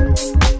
Thank you.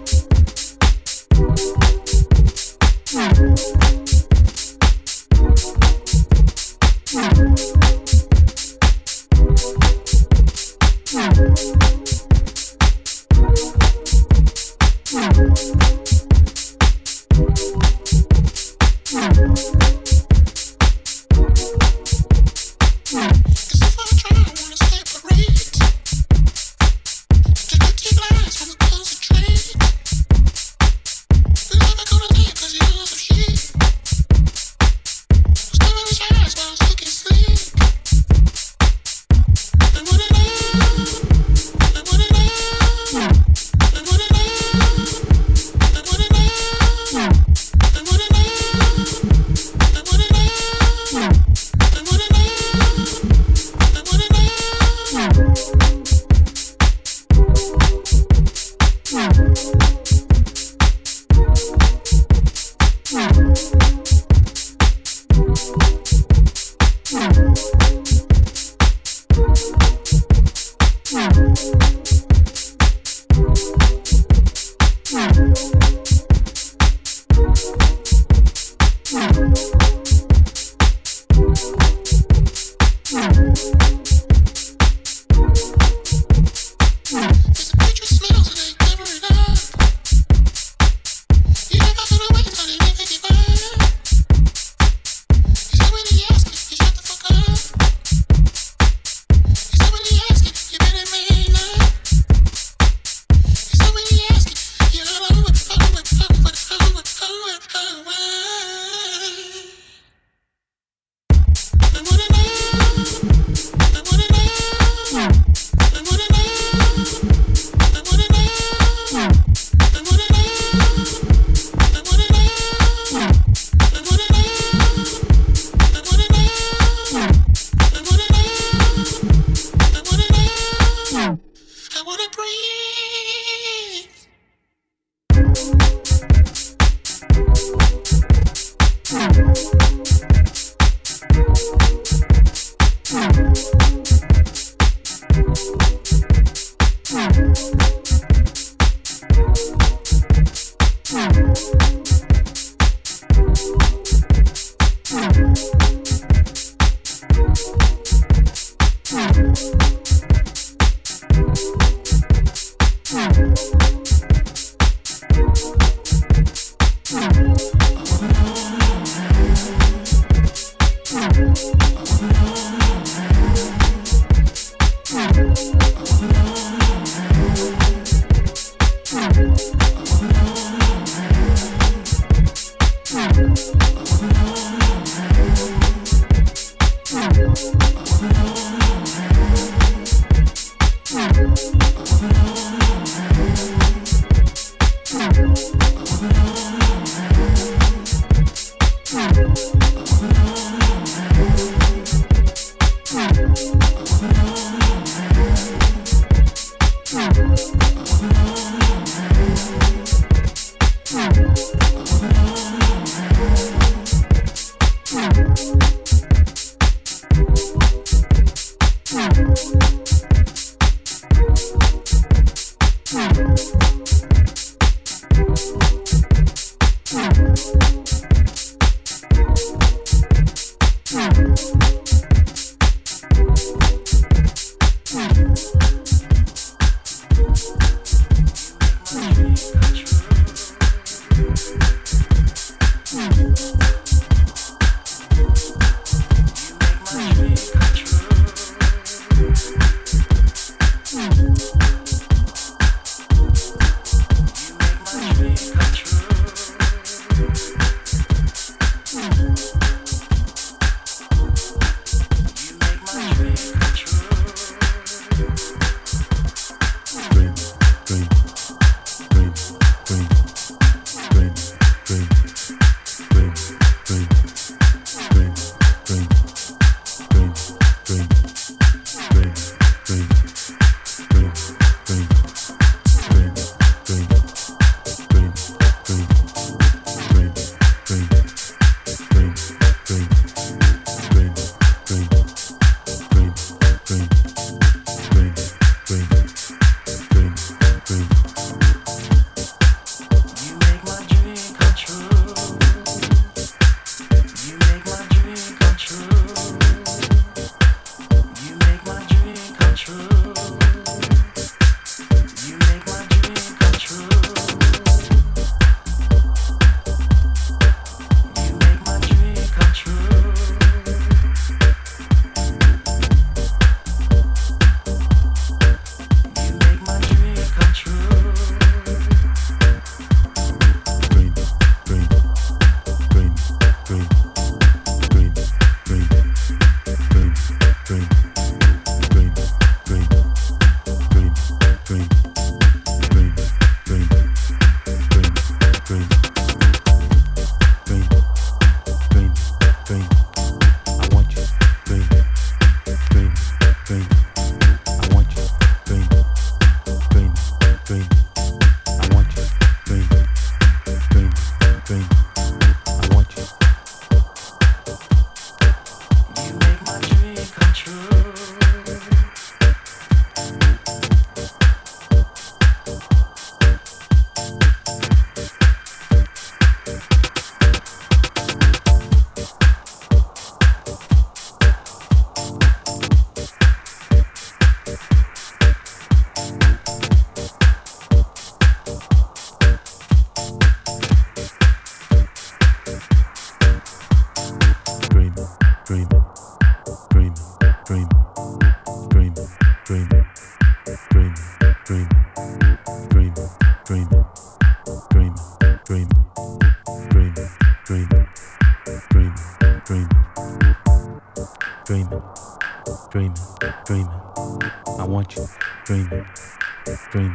dreaming,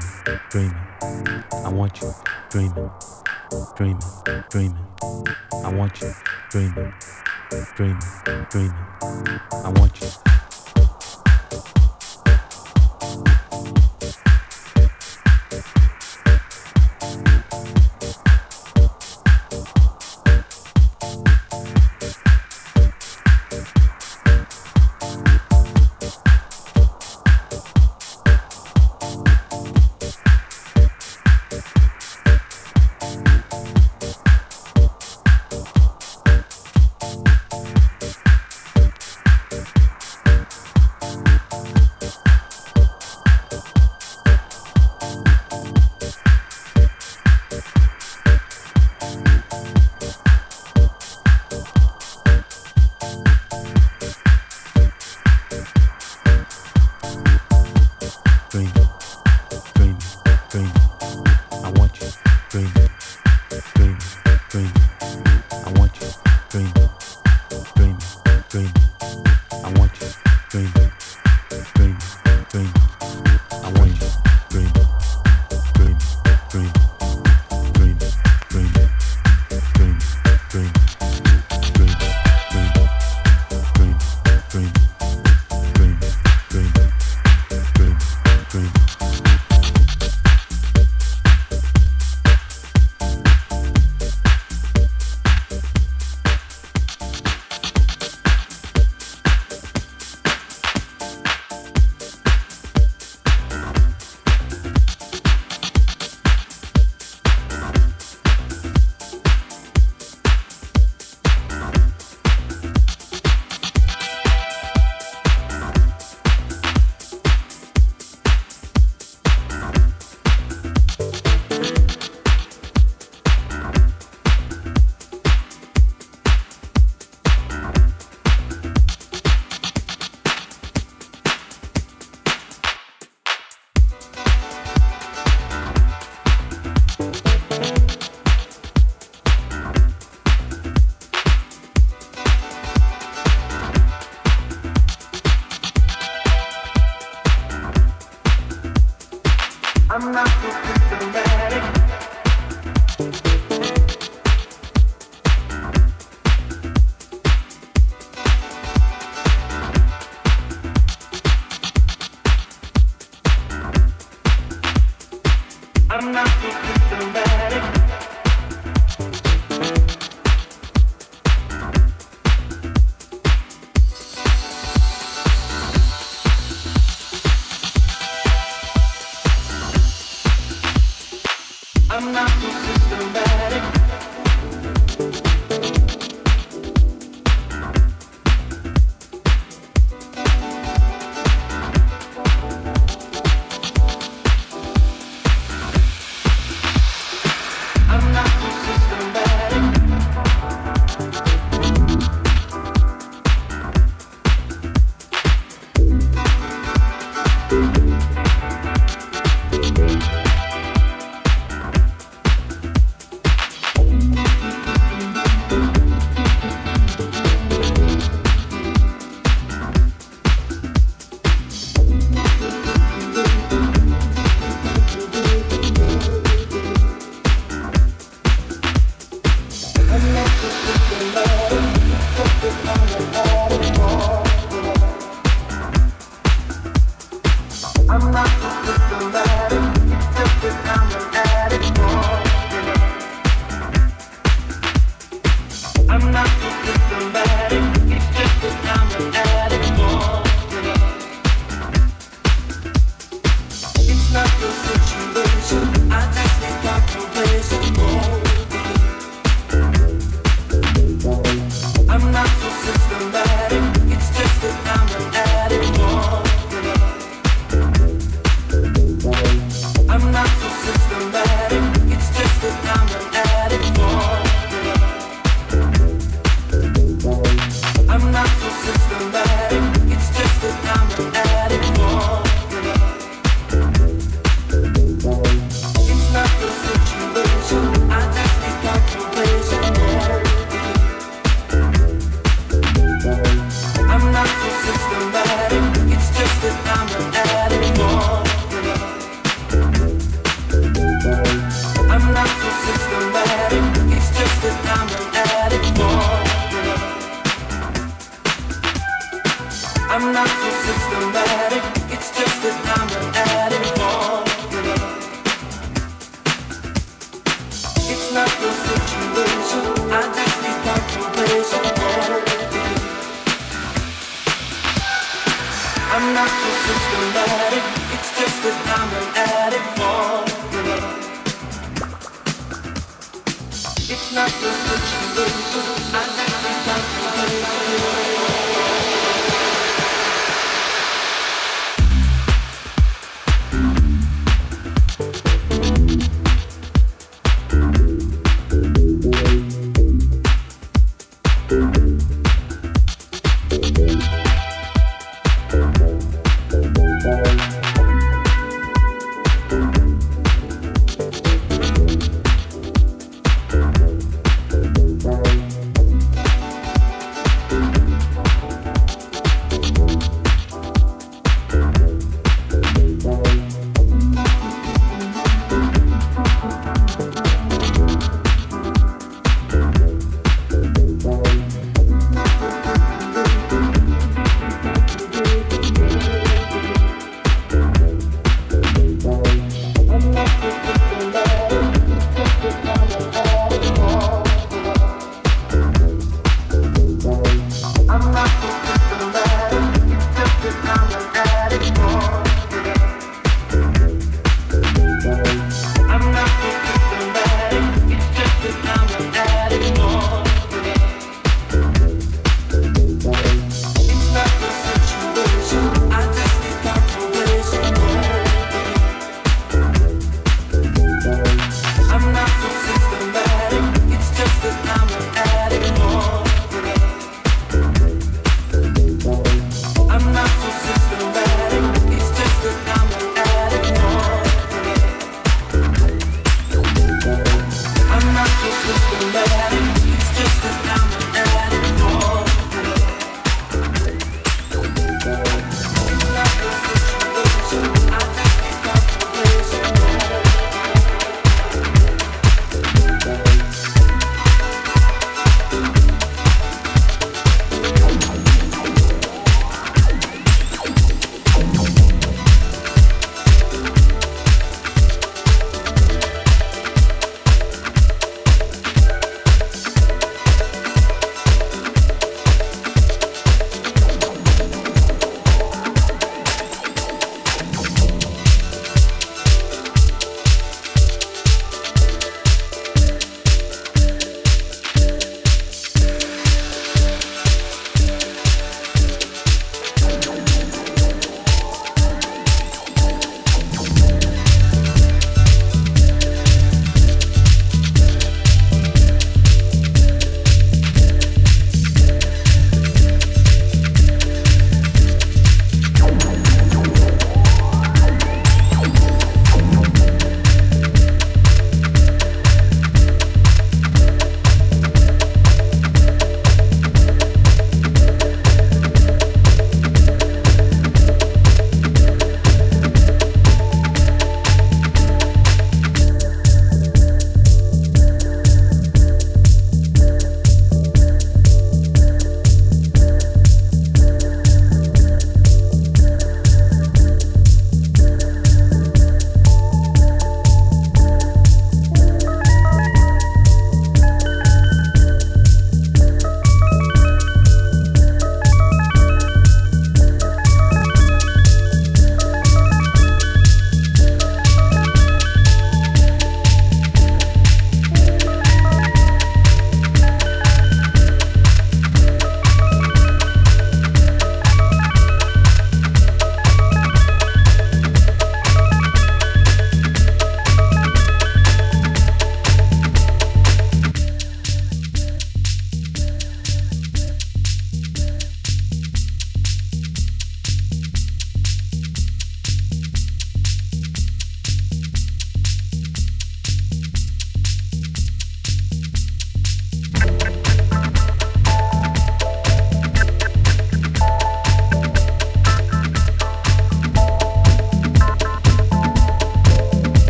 dreaming. I want you, dreaming, dreaming, dreaming. I want you, dreaming, dreaming, dreaming. I want you.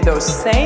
those same